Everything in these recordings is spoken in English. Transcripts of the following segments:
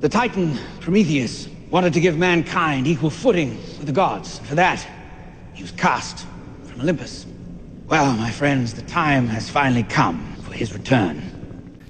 The Titan, Prometheus, wanted to give mankind equal footing with the gods. For that, he was cast from Olympus. Well, my friends, the time has finally come for his return.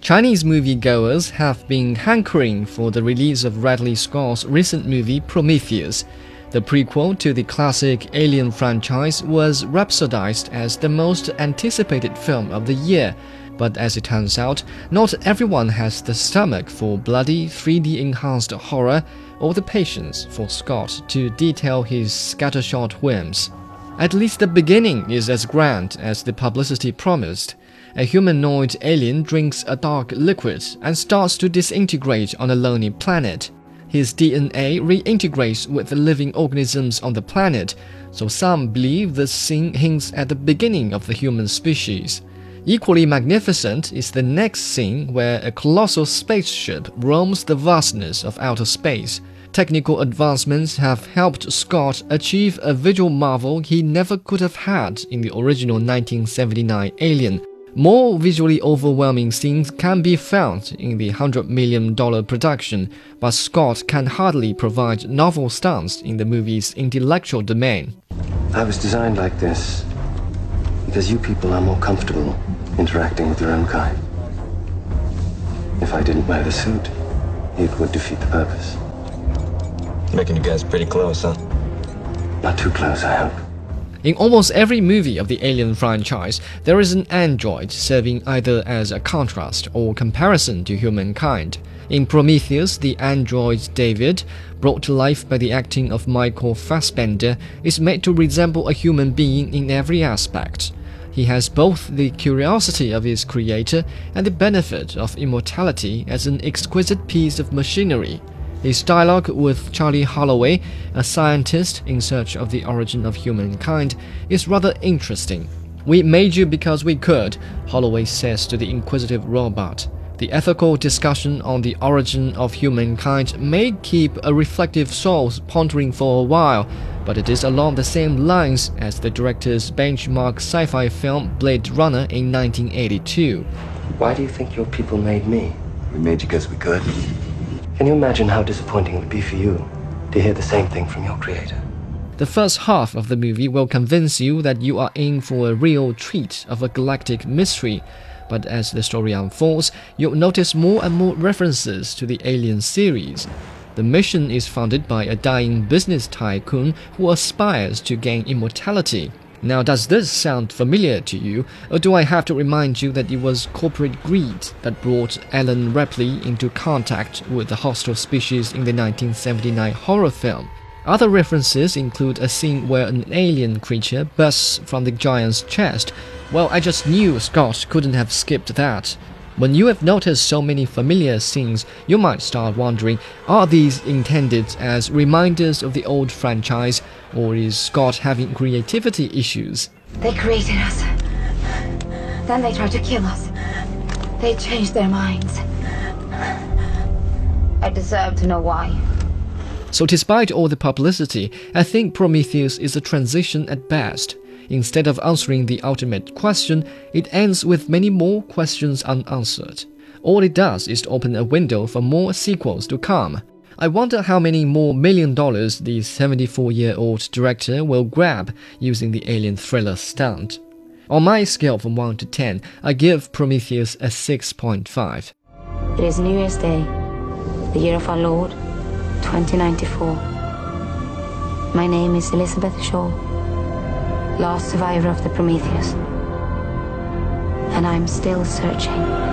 Chinese moviegoers have been hankering for the release of Ridley Scott's recent movie Prometheus. The prequel to the classic Alien franchise was rhapsodized as the most anticipated film of the year, but as it turns out, not everyone has the stomach for bloody 3D enhanced horror or the patience for Scott to detail his scattershot whims. At least the beginning is as grand as the publicity promised. A humanoid alien drinks a dark liquid and starts to disintegrate on a lonely planet. His DNA reintegrates with the living organisms on the planet, so some believe this scene hints at the beginning of the human species. Equally magnificent is the next scene where a colossal spaceship roams the vastness of outer space. Technical advancements have helped Scott achieve a visual marvel he never could have had in the original 1979 Alien. More visually overwhelming scenes can be found in the $100 million production, but Scott can hardly provide novel stunts in the movie's intellectual domain. I was designed like this because you people are more comfortable interacting with your own kind. If I didn't wear the suit, it would defeat the purpose. Making you guys pretty close, huh? Not too close, I hope. In almost every movie of the Alien franchise, there is an android serving either as a contrast or comparison to humankind. In Prometheus, the android David, brought to life by the acting of Michael Fassbender, is made to resemble a human being in every aspect. He has both the curiosity of his creator and the benefit of immortality as an exquisite piece of machinery. His dialogue with Charlie Holloway, a scientist in search of the origin of humankind, is rather interesting. We made you because we could, Holloway says to the inquisitive robot. The ethical discussion on the origin of humankind may keep a reflective soul pondering for a while, but it is along the same lines as the director's benchmark sci fi film Blade Runner in 1982. Why do you think your people made me? We made you because we could. Can you imagine how disappointing it would be for you to hear the same thing from your creator? The first half of the movie will convince you that you are in for a real treat of a galactic mystery, but as the story unfolds, you'll notice more and more references to the Alien series. The mission is funded by a dying business tycoon who aspires to gain immortality. Now, does this sound familiar to you, or do I have to remind you that it was corporate greed that brought Ellen Ripley into contact with the hostile species in the 1979 horror film? Other references include a scene where an alien creature bursts from the giant's chest. Well, I just knew Scott couldn't have skipped that. When you have noticed so many familiar scenes, you might start wondering are these intended as reminders of the old franchise, or is Scott having creativity issues? They created us. Then they tried to kill us. They changed their minds. I deserve to know why. So, despite all the publicity, I think Prometheus is a transition at best. Instead of answering the ultimate question, it ends with many more questions unanswered. All it does is open a window for more sequels to come. I wonder how many more million dollars the 74 year old director will grab using the alien thriller stunt. On my scale from 1 to 10, I give Prometheus a 6.5. It is New Year's Day, the year of our Lord, 2094. My name is Elizabeth Shaw last survivor of the Prometheus. And I'm still searching.